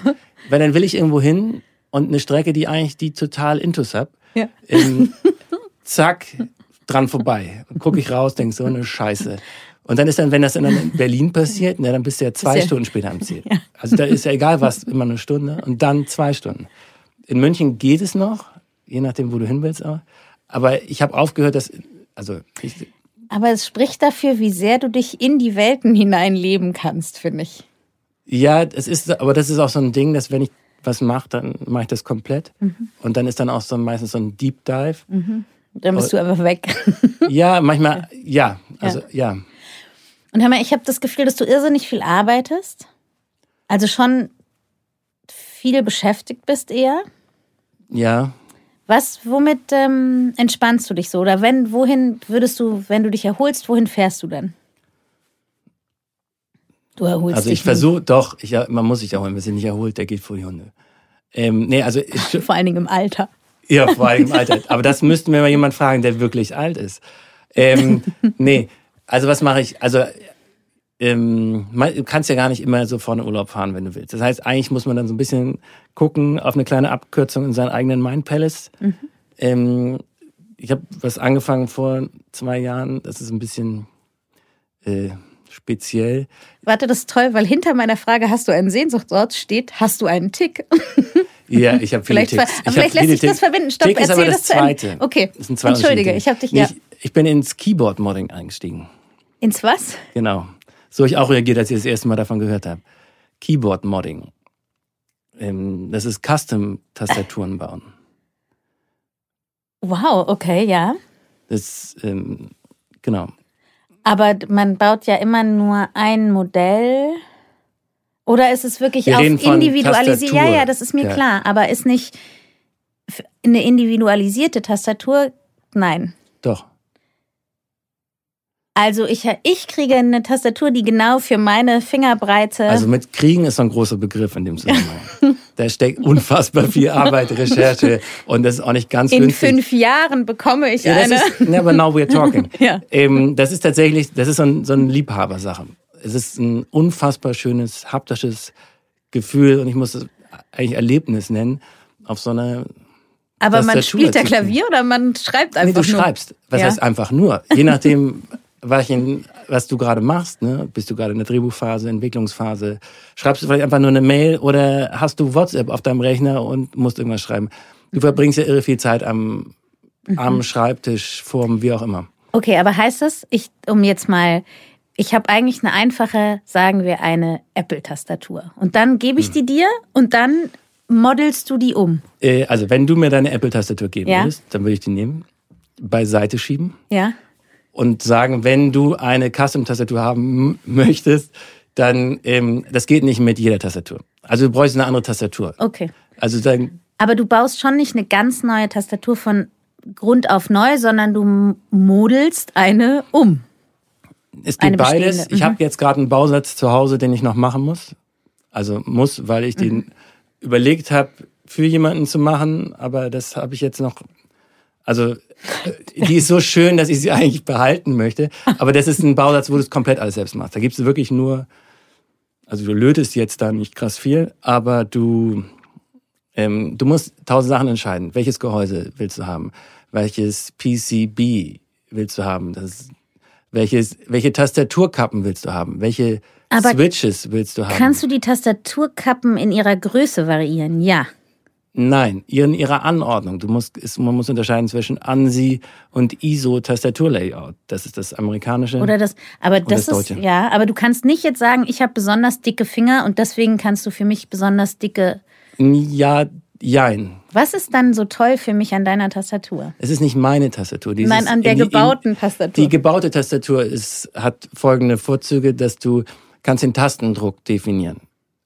S2: weil dann will ich irgendwo hin und eine Strecke, die eigentlich die total intus hab, ja. ähm, zack, dran vorbei. Gucke ich raus, denk so eine Scheiße. Und dann ist dann, wenn das dann in Berlin passiert, na, dann bist du ja zwei ja, Stunden später am Ziel. Ja. Also da ist ja egal was, immer eine Stunde und dann zwei Stunden. In München geht es noch, je nachdem, wo du hin willst. Auch. Aber ich habe aufgehört, dass, also ich,
S1: aber es spricht dafür, wie sehr du dich in die Welten hineinleben kannst, finde ich.
S2: Ja, es ist, aber das ist auch so ein Ding, dass wenn ich was mache, dann mache ich das komplett. Mhm. Und dann ist dann auch so meistens so ein Deep Dive. Mhm.
S1: Dann bist du einfach weg.
S2: Ja, manchmal, ja, also ja. ja.
S1: Und hör mal, ich habe das Gefühl, dass du irrsinnig viel arbeitest. Also schon viel beschäftigt bist eher.
S2: Ja.
S1: Was, womit ähm, entspannst du dich so? Oder wenn, wohin würdest du, wenn du dich erholst, wohin fährst du denn?
S2: Du erholst also dich. Also ich versuche doch, ich, man muss sich erholen, wer sich nicht erholt, der geht vor die Hunde. Ähm, nee, also ich,
S1: vor allen Dingen im Alter.
S2: Ja, vor allem im Alter. Aber das müssten wir mal jemand fragen, der wirklich alt ist. Ähm, nee, also was mache ich? Also ähm, du kannst ja gar nicht immer so vorne Urlaub fahren, wenn du willst. Das heißt, eigentlich muss man dann so ein bisschen gucken auf eine kleine Abkürzung in seinen eigenen Mind Palace. Mhm. Ähm, ich habe was angefangen vor zwei Jahren. Das ist ein bisschen äh, speziell.
S1: Warte, das ist toll, weil hinter meiner Frage, hast du einen Sehnsuchtsort, steht, hast du einen Tick?
S2: Ja, ich habe viele
S1: vielleicht, Ticks. Aber vielleicht lässt sich das verbinden. Stopp,
S2: Tick ist aber das, das zweite.
S1: Okay, entschuldige, ich habe dich, ja.
S2: Ich, ich bin ins Keyboard-Modding eingestiegen.
S1: Ins was?
S2: Genau. So ich auch reagiert, als ich das erste Mal davon gehört habe. Keyboard-Modding. Ähm, das ist Custom-Tastaturen bauen.
S1: Wow, okay, ja.
S2: Das, ähm, genau.
S1: Aber man baut ja immer nur ein Modell. Oder ist es wirklich
S2: Wir
S1: auf individualisiert? Ja, ja, das ist mir
S2: ja.
S1: klar. Aber ist nicht eine individualisierte Tastatur? Nein.
S2: Doch.
S1: Also ich, ich kriege eine Tastatur, die genau für meine Fingerbreite.
S2: Also mit kriegen ist so ein großer Begriff in dem Zusammenhang. da steckt unfassbar viel Arbeit, Recherche und das ist auch nicht ganz
S1: in
S2: günstig.
S1: In fünf Jahren bekomme ich ja, eine.
S2: Ist, never now we're talking. ja. Ähm, das ist tatsächlich, das ist so, ein, so eine Liebhabersache. Es ist ein unfassbar schönes haptisches Gefühl und ich muss es eigentlich Erlebnis nennen, auf so einer
S1: aber man spielt da Klavier oder man schreibt einfach
S2: nur? Nee, du nur? schreibst. Was ja. heißt einfach nur? Je nachdem, was, in, was du gerade machst, ne? bist du gerade in der Drehbuchphase, Entwicklungsphase, schreibst du vielleicht einfach nur eine Mail oder hast du WhatsApp auf deinem Rechner und musst irgendwas schreiben. Du verbringst ja irre viel Zeit am, mhm. am Schreibtisch, Form, wie auch immer.
S1: Okay, aber heißt das, ich, um jetzt mal, ich habe eigentlich eine einfache, sagen wir, eine Apple-Tastatur. Und dann gebe ich hm. die dir und dann modelst du die um.
S2: Äh, also wenn du mir deine Apple-Tastatur geben ja? würdest, dann würde ich die nehmen. beiseite schieben.
S1: Ja.
S2: Und sagen, wenn du eine Custom-Tastatur haben möchtest, dann ähm, das geht nicht mit jeder Tastatur. Also du bräuchst eine andere Tastatur.
S1: Okay.
S2: Also dann,
S1: Aber du baust schon nicht eine ganz neue Tastatur von Grund auf neu, sondern du modelst eine um.
S2: Es geht
S1: Eine
S2: beides.
S1: bestehende,
S2: Ich
S1: mhm.
S2: habe jetzt gerade einen Bausatz zu Hause, den ich noch machen muss. Also muss, weil ich
S1: Mhm.
S2: den überlegt habe, für jemanden zu machen, aber das habe ich jetzt noch. Also äh, die ist so schön, dass ich sie eigentlich behalten möchte. Aber das ist ein Bausatz, wo du es komplett alles selbst machst. Da gibst du wirklich nur, also du lötest jetzt da nicht krass viel, aber du ähm, du musst tausend Sachen entscheiden. Welches Gehäuse willst du haben? Welches PCB willst du haben? Das, welches, welche Tastaturkappen willst du haben? Welche
S1: Aber
S2: Switches willst du haben?
S1: Kannst du die Tastaturkappen in ihrer Größe variieren? Ja.
S2: Nein, in ihrer Anordnung. Du musst, es, man muss unterscheiden zwischen ANSI und ISO Tastaturlayout. Das ist das amerikanische.
S1: Oder das, aber das,
S2: das
S1: ist,
S2: Deutsche.
S1: ja, aber du kannst nicht jetzt sagen, ich habe besonders dicke Finger und deswegen kannst du für mich besonders dicke.
S2: ja, jein.
S1: Was ist dann so toll für mich an deiner Tastatur?
S2: Es ist nicht meine Tastatur. Dieses,
S1: Nein, an der
S2: in die-
S1: gebauten
S2: in,
S1: Tastatur.
S2: Die gebaute Tastatur ist, hat folgende Vorzüge, dass du kannst den Tastendruck definieren.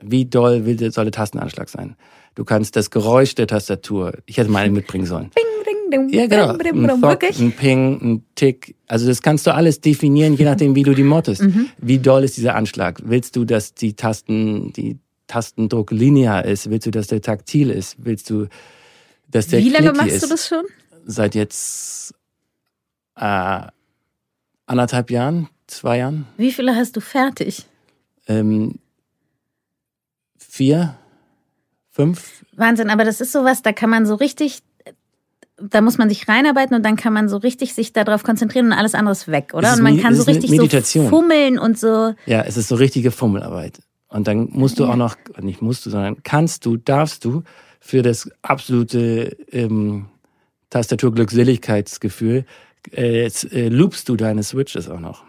S2: Wie doll will, soll der Tastenanschlag sein? Du kannst das Geräusch der Tastatur, ich hätte mal einen mitbringen sollen.
S1: Bing, ding, ding,
S2: Ja, genau.
S1: brim, brim,
S2: Ein
S1: Wirklich?
S2: ein Ping, ein Tick. Also das kannst du alles definieren, je nachdem, wie du die mottest.
S1: Mhm.
S2: Wie doll ist dieser Anschlag? Willst du, dass die Tasten, die Tastendruck linear ist? Willst du, dass der taktil ist? Willst du, dass der
S1: Wie lange machst
S2: ist?
S1: du das schon?
S2: Seit jetzt äh, anderthalb Jahren, zwei Jahren,
S1: Wie viele hast du fertig?
S2: ähm, vier, fünf.
S1: Wahnsinn, aber das ist sowas, da kann man so richtig, da muss man sich reinarbeiten und dann kann man so richtig sich darauf konzentrieren und alles andere ist weg, oder? Und man kann so richtig so fummeln und so.
S2: Ja, es ist so richtige Fummelarbeit. Und dann musst du auch noch, nicht musst du, sondern kannst du, darfst du für das absolute ähm, Tastaturglückseligkeitsgefühl, äh, jetzt, äh, loopst du deine Switches auch noch.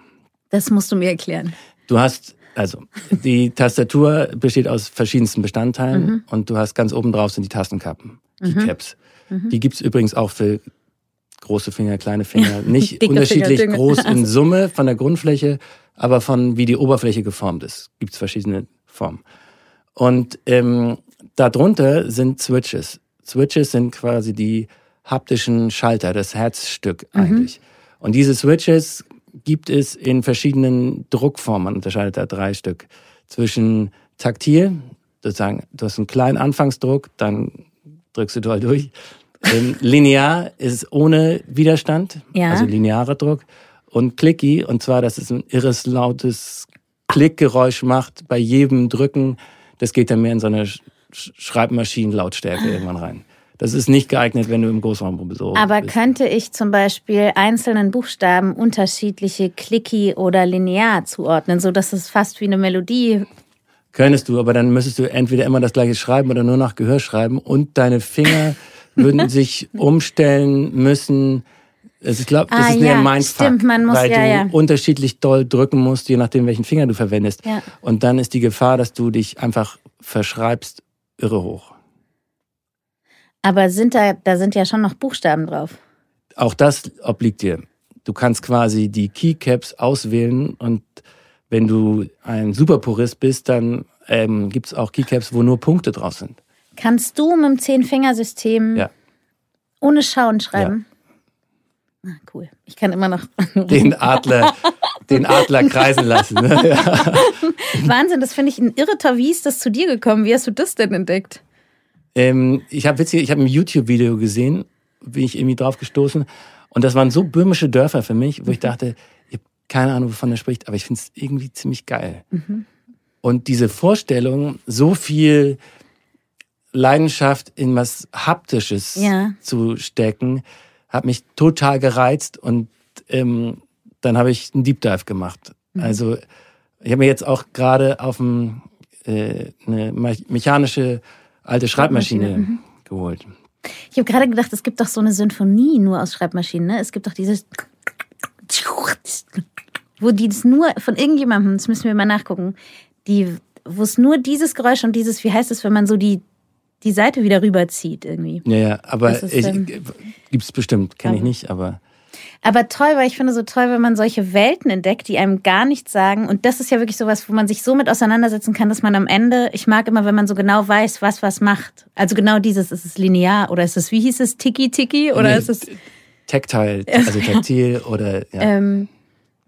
S1: Das musst du mir erklären.
S2: Du hast, also, die Tastatur besteht aus verschiedensten Bestandteilen
S1: Mhm.
S2: und du hast ganz oben drauf sind die Tastenkappen, Keycaps. Die gibt's übrigens auch für große Finger, kleine Finger. Nicht unterschiedlich
S1: Finger,
S2: groß in Summe von der Grundfläche, aber von wie die Oberfläche geformt ist. Gibt's verschiedene Formen. Und ähm, darunter sind Switches. Switches sind quasi die haptischen Schalter, das Herzstück eigentlich. Und diese Switches gibt es in verschiedenen Druckformen. Man unterscheidet da drei Stück. Zwischen taktil, sozusagen, du hast einen kleinen Anfangsdruck, dann drückst du doll durch. Ähm, linear ist ohne Widerstand,
S1: Ja.
S2: also linearer Druck. Und clicky, und zwar, dass es ein irres lautes Klickgeräusch macht bei jedem Drücken. Das geht dann mehr in so eine Sch Sch- Schreibmaschinenlautstärke irgendwann rein. Das ist nicht geeignet, wenn du im Großraumbüro
S1: Aber
S2: bist.
S1: könnte ich zum Beispiel einzelnen Buchstaben unterschiedliche Clicky oder linear zuordnen, so dass es fast wie eine Melodie.
S2: Könntest du, aber dann müsstest du entweder immer das gleiche schreiben oder nur nach Gehör schreiben und deine Finger würden sich umstellen müssen. Also ich glaube, das
S1: Ah,
S2: ist mehr
S1: ja,
S2: Mindfuck,
S1: stimmt, man muss-
S2: weil
S1: ja,
S2: du
S1: ja.
S2: unterschiedlich doll drücken musst, je nachdem, welchen Finger du verwendest.
S1: Ja.
S2: Und dann ist die Gefahr, dass du dich einfach verschreibst, irre hoch.
S1: Aber sind da, da sind ja schon noch Buchstaben drauf.
S2: Auch das obliegt dir. Du kannst quasi die Keycaps auswählen und wenn du ein Superpurist bist, dann ähm, gibt es auch Keycaps, wo nur Punkte drauf sind.
S1: Kannst du mit dem Zehn-Fingersystem
S2: Ja.
S1: ohne Schauen schreiben? Ah, cool. Ich kann immer noch.
S2: Den Adler, den Adler kreisen lassen. Ne? Ja.
S1: Wahnsinn, das finde ich ein irriter. Wie ist das zu dir gekommen? Wie hast du das denn entdeckt?
S2: Ähm, ich habe witzig, ich habe ein YouTube-Video gesehen, bin ich irgendwie drauf gestoßen. Und das waren so böhmische Dörfer für mich, wo ich dachte, ich habe keine Ahnung, wovon er spricht, aber ich finde es irgendwie ziemlich geil. Und diese Vorstellung, so viel Leidenschaft in was Haptisches
S1: Ja.
S2: zu stecken, hat mich total gereizt und ähm, dann habe ich einen Deep Dive gemacht. Also ich habe mir jetzt auch gerade auf dem, äh, eine me- mechanische alte Schreibmaschine geholt.
S1: Ich habe gerade gedacht, es gibt doch so eine Symphonie nur aus Schreibmaschinen. Ne? Es gibt doch dieses, wo die das nur von irgendjemandem, das müssen wir mal nachgucken, die, wo es nur dieses Geräusch und dieses, wie heißt es, wenn man so die die Seite wieder rüberzieht irgendwie.
S2: Ja, ja, aber
S1: ist,
S2: ich,
S1: ähm,
S2: gibt's bestimmt, kenne ich nicht, aber
S1: Aber toll, weil ich finde so toll, wenn man solche Welten entdeckt, die einem gar nichts sagen. Und das ist ja wirklich sowas, wo man sich so mit auseinandersetzen kann, dass man am Ende, ich mag immer, wenn man so genau weiß, was was macht. Also genau dieses, ist es linear oder ist es, wie hieß es, Tiki-Tiki oder nee, ist es...
S2: Tactile, also taktil oder... Ja. Ähm,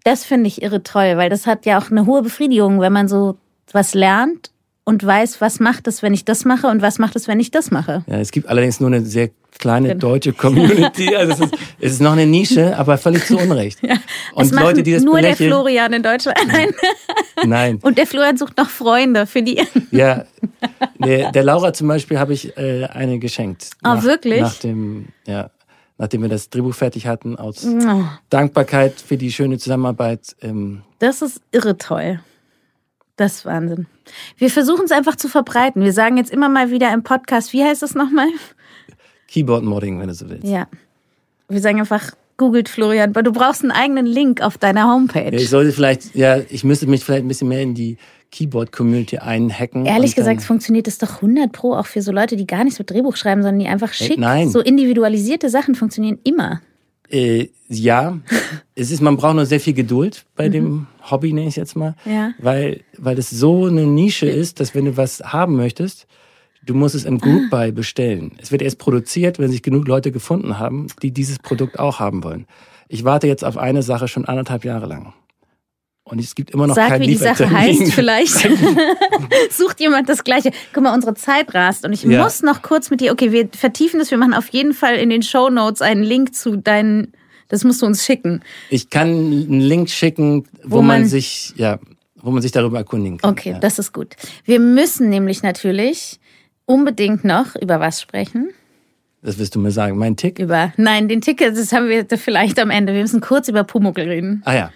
S1: das finde ich irre toll, weil das hat ja auch eine hohe Befriedigung, wenn man so was lernt und weiß, was macht es, wenn ich das mache und was macht es, wenn ich das mache.
S2: Ja, es gibt allerdings nur eine sehr kleine genau. deutsche Community. Also es ist, es ist noch eine Nische, aber völlig zu Unrecht. Ja.
S1: Und Leute, die das nur der Florian in Deutschland. Nein.
S2: Nein.
S1: Und der Florian sucht noch Freunde für die.
S2: Ja, der, der Laura zum Beispiel habe ich äh, eine geschenkt.
S1: Oh, wirklich?
S2: Nach dem, ja, nachdem wir das Drehbuch fertig hatten, aus oh. Dankbarkeit für die schöne Zusammenarbeit.
S1: Ähm, das ist irre toll. Das ist Wahnsinn. Wir versuchen es einfach zu verbreiten. Wir sagen jetzt immer mal wieder im Podcast, wie heißt das nochmal?
S2: Keyboard-Modding, wenn du so willst.
S1: Ja. Wir sagen einfach, googelt Florian, weil du brauchst einen eigenen Link auf deiner Homepage.
S2: Ja, ich sollte vielleicht, ja, ich müsste mich vielleicht ein bisschen mehr in die Keyboard-Community einhacken.
S1: Ehrlich gesagt, funktioniert das doch 100 pro auch für so Leute, die gar nichts mit Drehbuch schreiben, sondern die einfach schick. Nein. So individualisierte Sachen funktionieren immer.
S2: Äh, ja, es ist, man braucht nur sehr viel Geduld bei mhm. dem Hobby, nenne ich jetzt mal.
S1: Ja.
S2: Weil, weil das so eine Nische ist, dass wenn du was haben möchtest, du musst es im Group Buy bestellen. Es wird erst produziert, wenn sich genug Leute gefunden haben, die dieses Produkt auch haben wollen. Ich warte jetzt auf eine Sache schon anderthalb Jahre lang. Und es gibt immer noch
S1: Sag,
S2: kein
S1: wie die Sache heißt vielleicht. Sucht jemand das Gleiche. Guck mal, unsere Zeit rast und ich ja. muss noch kurz mit dir, okay, wir vertiefen das, wir machen auf jeden Fall in den Show Notes einen Link zu deinen, das musst du uns schicken.
S2: Ich kann einen Link schicken, wo, wo man, man, sich, ja, wo man sich darüber erkundigen kann.
S1: Okay,
S2: ja.
S1: das ist gut. Wir müssen nämlich natürlich unbedingt noch über was sprechen.
S2: Das wirst du mir sagen. Mein Tick?
S1: Über, nein, den Tick, das haben wir vielleicht am Ende. Wir müssen kurz über Pumuckl reden.
S2: Ah ja.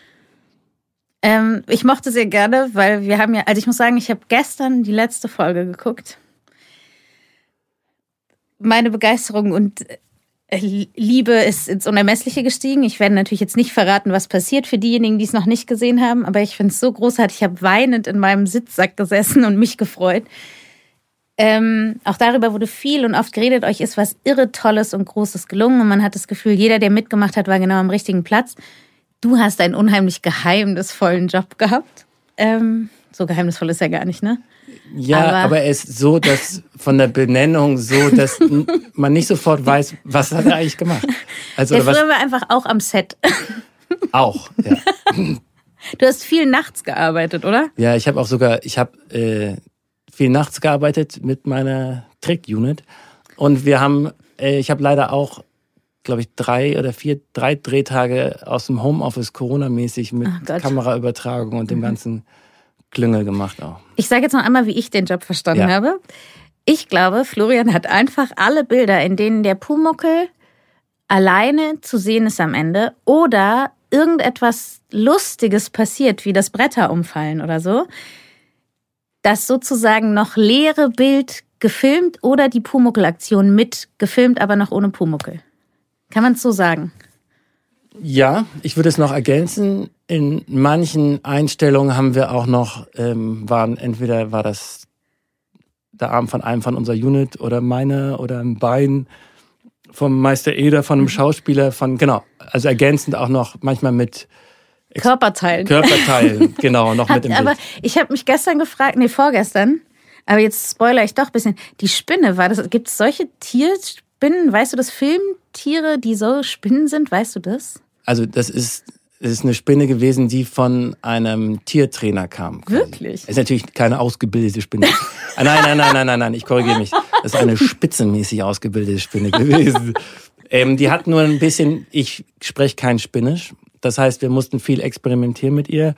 S1: Ähm, ich mochte sehr gerne, weil wir haben ja, also ich muss sagen, ich habe gestern die letzte Folge geguckt. Meine Begeisterung und äh, Liebe ist ins Unermessliche gestiegen. Ich werde natürlich jetzt nicht verraten, was passiert für diejenigen, die es noch nicht gesehen haben, aber ich finde es so großartig. Ich habe weinend in meinem Sitzsack gesessen und mich gefreut. Ähm, auch darüber wurde viel und oft geredet. Euch ist was irre Tolles und Großes gelungen und man hat das Gefühl, jeder, der mitgemacht hat, war genau am richtigen Platz. Du hast einen unheimlich geheimnisvollen Job gehabt. Ähm, so geheimnisvoll ist er gar nicht, ne?
S2: Ja, aber, aber er ist so, dass von der Benennung so, dass man nicht sofort weiß, was hat er eigentlich gemacht.
S1: Also, der früher war einfach auch am Set.
S2: Auch, ja.
S1: Du hast viel nachts gearbeitet, oder?
S2: Ja, ich habe auch sogar, ich habe äh, viel nachts gearbeitet mit meiner Trick-Unit. Und wir haben, äh, ich habe leider auch glaube ich, drei oder vier, drei Drehtage aus dem Homeoffice Corona-mäßig mit Kameraübertragung und dem mhm. ganzen Klüngel gemacht auch.
S1: Ich sage jetzt noch einmal, wie ich den Job verstanden ja. habe. Ich glaube, Florian hat einfach alle Bilder, in denen der Pumuckel alleine zu sehen ist am Ende oder irgendetwas Lustiges passiert, wie das Bretter umfallen oder so, das sozusagen noch leere Bild gefilmt oder die Pumuckel-Aktion mit gefilmt, aber noch ohne Pumuckel. Kann man es so sagen?
S2: Ja, ich würde es noch ergänzen. In manchen Einstellungen haben wir auch noch, ähm, waren entweder war das der Arm von einem von unserer Unit oder meine oder ein Bein vom Meister Eder, von einem mhm. Schauspieler, von, genau, also ergänzend auch noch manchmal mit
S1: Körperteilen.
S2: Körperteilen, genau, noch Hat, mit im
S1: Aber ich habe mich gestern gefragt, nee, vorgestern, aber jetzt spoiler ich doch ein bisschen. Die Spinne, war das, gibt es solche Tierspinnen, weißt du das, Filmtiere, die so Spinnen sind, weißt du das?
S2: Also das ist, das ist eine Spinne gewesen, die von einem Tiertrainer kam.
S1: Quasi. Wirklich?
S2: ist natürlich keine ausgebildete Spinne. Ah, nein, nein, nein, nein, nein, nein, ich korrigiere mich. Das ist eine spitzenmäßig ausgebildete Spinne gewesen. Ähm, die hat nur ein bisschen, ich spreche kein Spinnisch. Das heißt, wir mussten viel experimentieren mit ihr.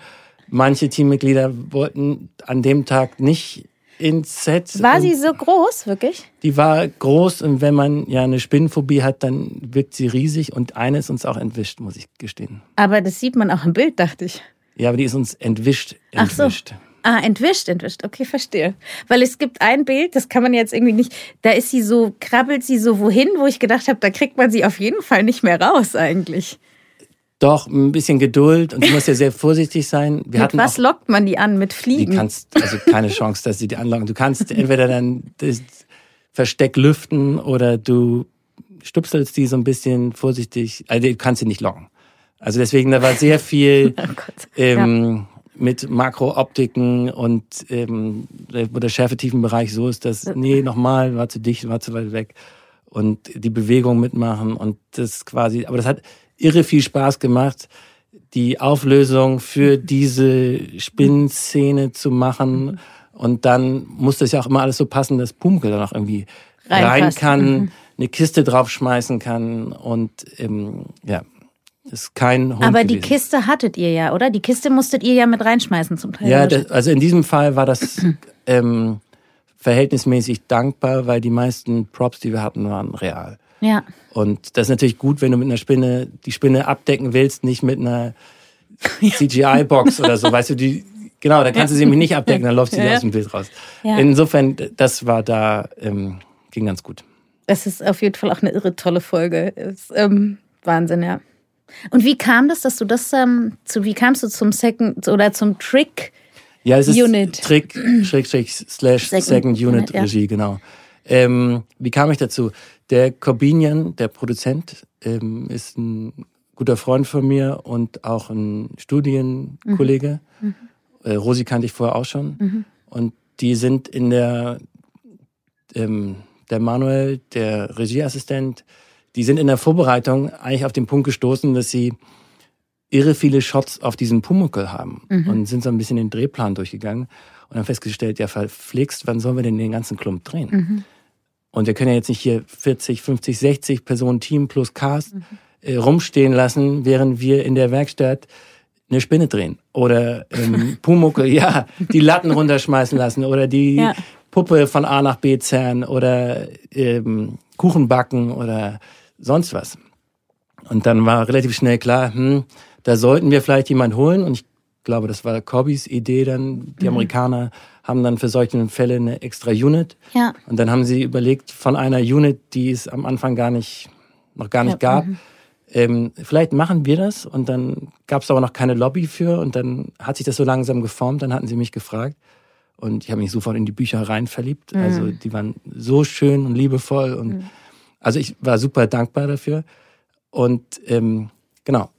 S2: Manche Teammitglieder wollten an dem Tag nicht ins Set.
S1: War sie so groß, wirklich?
S2: Die war groß und wenn man ja eine Spinnenphobie hat, dann wirkt sie riesig und eine ist uns auch entwischt, muss ich gestehen.
S1: Aber das sieht man auch im Bild, dachte ich.
S2: Ja, aber die ist uns entwischt. entwischt.
S1: Ach so. Ah, entwischt, entwischt. Okay, verstehe. Weil es gibt ein Bild, das kann man jetzt irgendwie nicht. Da ist sie so, krabbelt sie so wohin, wo ich gedacht habe, da kriegt man sie auf jeden Fall nicht mehr raus eigentlich.
S2: Doch, ein bisschen Geduld und du musst ja sehr vorsichtig sein.
S1: Wir mit was auch, lockt man die an? Mit Fliegen?
S2: Die kannst, also keine Chance, dass sie die anlocken. Du kannst entweder dann das Versteck lüften oder du stupselst die so ein bisschen vorsichtig, also du kannst sie nicht locken. Also deswegen, da war sehr viel oh ähm, ja. mit Makrooptiken und ähm, wo der Schärfetiefenbereich so ist, dass, nee, nochmal, war zu dicht, war zu weit weg. Und die Bewegung mitmachen und das quasi, aber das hat irre viel Spaß gemacht, die Auflösung für diese Spinnszene zu machen. Und dann muss das ja auch immer alles so passen, dass Pumkel dann auch irgendwie rein kann, mhm. eine Kiste draufschmeißen kann und ähm, ja, ist kein Hund
S1: Aber die Kiste hattet ihr ja, oder? Die Kiste musstet ihr ja mit reinschmeißen zum Teil.
S2: Ja, das, also in diesem Fall war das ähm, verhältnismäßig dankbar, weil die meisten Props, die wir hatten, waren real.
S1: Ja.
S2: Und das ist natürlich gut, wenn du mit einer Spinne die Spinne abdecken willst, nicht mit einer CGI-Box oder so, weißt du, die, genau, da kannst du sie nämlich nicht abdecken, dann läuft sie ja. aus dem Bild raus. Ja. Insofern, das war da, ähm, ging ganz gut.
S1: Es ist auf jeden Fall auch eine irre tolle Folge. Ist, ähm, Wahnsinn, ja. Und wie kam das, dass du das ähm, zu, wie kamst du zum Second oder zum Trick?
S2: Ja, es ist Unit. Trick, Schrägstrich, Slash, Second, Second Unit, Unit Regie, ja. genau. Ähm, wie kam ich dazu? Der Corbinian, der Produzent, ähm, ist ein guter Freund von mir und auch ein Studienkollege. Mhm. mhm. Äh, Rosi kannte ich vorher auch schon. Mhm. Und die sind in der, ähm, der Manuel, der Regieassistent, die sind in der Vorbereitung eigentlich auf den Punkt gestoßen, dass sie irre viele Shots auf diesem Pumuckl haben mhm. und sind so ein bisschen den Drehplan durchgegangen und haben festgestellt, ja verflixt, wann sollen wir denn den ganzen Klump drehen? Mhm. Und wir können ja jetzt nicht hier 40, 50, 60 Personen Team plus Cast mhm. äh, rumstehen lassen, während wir in der Werkstatt eine Spinne drehen oder ähm, Pumuckl, ja, die Latten runterschmeißen lassen oder die ja. Puppe von A nach B zerren oder ähm, Kuchen backen oder sonst was. Und dann war relativ schnell klar, hm, da sollten wir vielleicht jemand holen. Und ich glaube, das war Cobbys Idee dann. Die mhm. Amerikaner haben dann für solche Fälle eine extra Unit.
S1: Ja.
S2: Und dann haben sie überlegt, von einer Unit, die es am Anfang gar nicht, noch gar nicht ja. gab, mhm. ähm, vielleicht machen wir das. Und dann gab es aber noch keine Lobby für. Und dann hat sich das so langsam geformt. Dann hatten sie mich gefragt. Und ich habe mich sofort in die Bücher rein verliebt. Mhm. Also die waren so schön und liebevoll. Und mhm. also ich war super dankbar dafür. Und ähm, genau.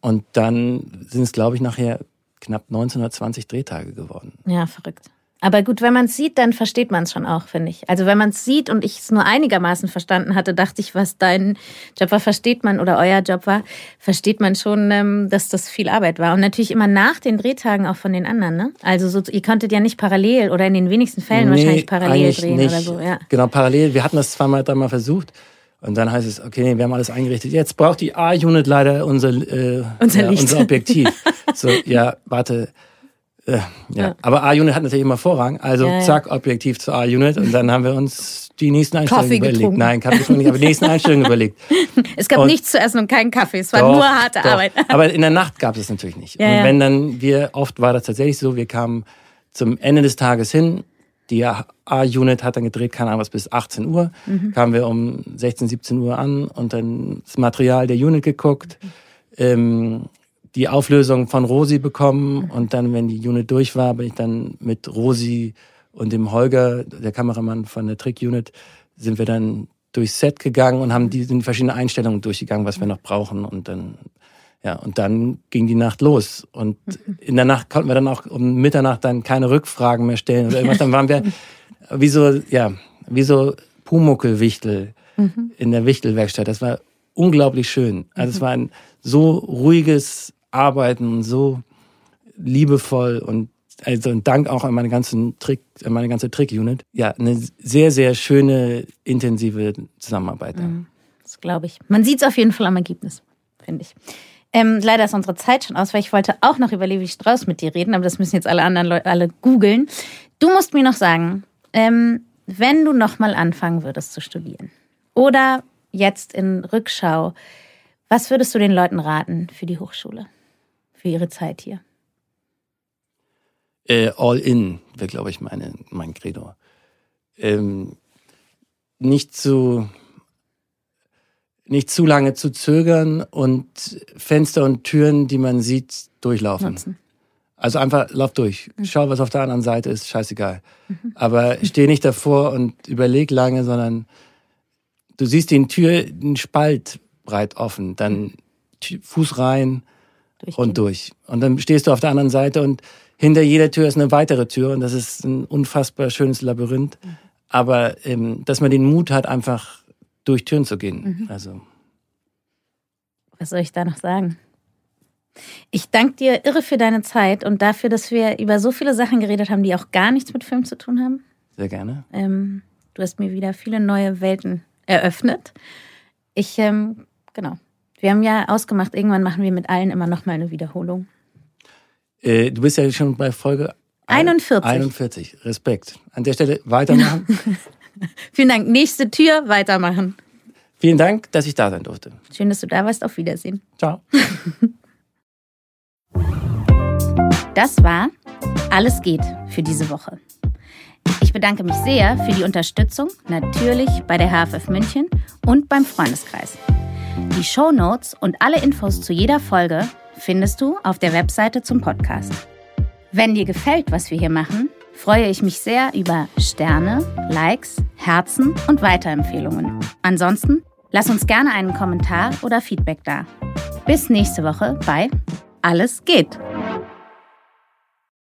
S2: Und dann sind es, glaube ich, nachher knapp 1920 Drehtage geworden.
S1: Ja, verrückt. Aber gut, wenn man es sieht, dann versteht man es schon auch, finde ich. Also wenn man es sieht und ich es nur einigermaßen verstanden hatte, dachte ich, was dein Job war, versteht man oder euer Job war, versteht man schon, ähm, dass das viel Arbeit war. Und natürlich immer nach den Drehtagen auch von den anderen. Ne? Also so, ihr konntet ja nicht parallel oder in den wenigsten Fällen nee, wahrscheinlich parallel drehen nicht. oder so. Ja.
S2: Genau, parallel. Wir hatten das zweimal, dreimal versucht. Und dann heißt es, okay, wir haben alles eingerichtet. Jetzt braucht die A-Unit leider unser, äh, unser, ja, unser Objektiv. so, ja, warte. Äh, ja. ja. Aber A-Unit hat natürlich immer Vorrang. Also ja, zack, Objektiv zur A-Unit. Und dann haben wir uns die nächsten Einstellungen Kaffee überlegt. Getrunken. Nein, Kaffee getrunken nicht, aber die nächsten Einstellungen überlegt.
S1: Es gab und nichts zu essen und keinen Kaffee. Es war doch, nur harte doch. Arbeit.
S2: Aber in der Nacht gab es natürlich nicht. und wenn dann wir, oft war das tatsächlich so, wir kamen zum Ende des Tages hin, die A-Unit hat dann gedreht, keine Ahnung was, bis 18 Uhr. Mhm. Kamen wir um 16, 17 Uhr an und dann das Material der Unit geguckt, mhm. ähm, die Auflösung von Rosi bekommen mhm. und dann, wenn die Unit durch war, bin ich dann mit Rosi und dem Holger, der Kameramann von der Trick-Unit, sind wir dann durchs Set gegangen und haben die, die verschiedenen Einstellungen durchgegangen, was wir noch brauchen und dann ja, und dann ging die Nacht los. Und in der Nacht konnten wir dann auch um Mitternacht dann keine Rückfragen mehr stellen oder irgendwas. Dann waren wir wie so, ja, wie so Pumuckelwichtel mhm. in der Wichtelwerkstatt. Das war unglaublich schön. Also es war ein so ruhiges Arbeiten, so liebevoll und also ein Dank auch an meine ganzen Trick, an meine ganze Trick-Unit. Ja, eine sehr, sehr schöne, intensive Zusammenarbeit. Mhm.
S1: Das glaube ich. Man sieht es auf jeden Fall am Ergebnis, finde ich. Ähm, leider ist unsere Zeit schon aus, weil ich wollte auch noch über Levi Strauss mit dir reden, aber das müssen jetzt alle anderen Leute alle googeln. Du musst mir noch sagen, ähm, wenn du nochmal anfangen würdest zu studieren oder jetzt in Rückschau, was würdest du den Leuten raten für die Hochschule, für ihre Zeit hier?
S2: Äh, all in wäre, glaube ich, meine, mein Credo. Ähm, nicht zu nicht zu lange zu zögern und Fenster und Türen, die man sieht, durchlaufen. Nutzen. Also einfach lauf durch. Mhm. Schau, was auf der anderen Seite ist, scheißegal. Mhm. Aber steh nicht davor und überleg lange, sondern du siehst den Tür, den Spalt breit offen, dann Fuß rein Durchgehen. und durch. Und dann stehst du auf der anderen Seite und hinter jeder Tür ist eine weitere Tür und das ist ein unfassbar schönes Labyrinth. Mhm. Aber ähm, dass man den Mut hat, einfach durch Türen zu gehen. Mhm. Also.
S1: Was soll ich da noch sagen? Ich danke dir irre für deine Zeit und dafür, dass wir über so viele Sachen geredet haben, die auch gar nichts mit Film zu tun haben.
S2: Sehr gerne.
S1: Ähm, du hast mir wieder viele neue Welten eröffnet. Ich, ähm, genau. Wir haben ja ausgemacht, irgendwann machen wir mit allen immer nochmal eine Wiederholung.
S2: Äh, du bist ja schon bei Folge
S1: 41.
S2: 41. Respekt. An der Stelle weitermachen.
S1: Vielen Dank. Nächste Tür, weitermachen.
S2: Vielen Dank, dass ich da sein durfte.
S1: Schön, dass du da warst. Auf Wiedersehen.
S2: Ciao.
S1: Das war Alles geht für diese Woche. Ich bedanke mich sehr für die Unterstützung, natürlich bei der HFF München und beim Freundeskreis. Die Show Notes und alle Infos zu jeder Folge findest du auf der Webseite zum Podcast. Wenn dir gefällt, was wir hier machen, freue ich mich sehr über Sterne, Likes, Herzen und Weiterempfehlungen. Ansonsten lass uns gerne einen Kommentar oder Feedback da. Bis nächste Woche bei Alles geht.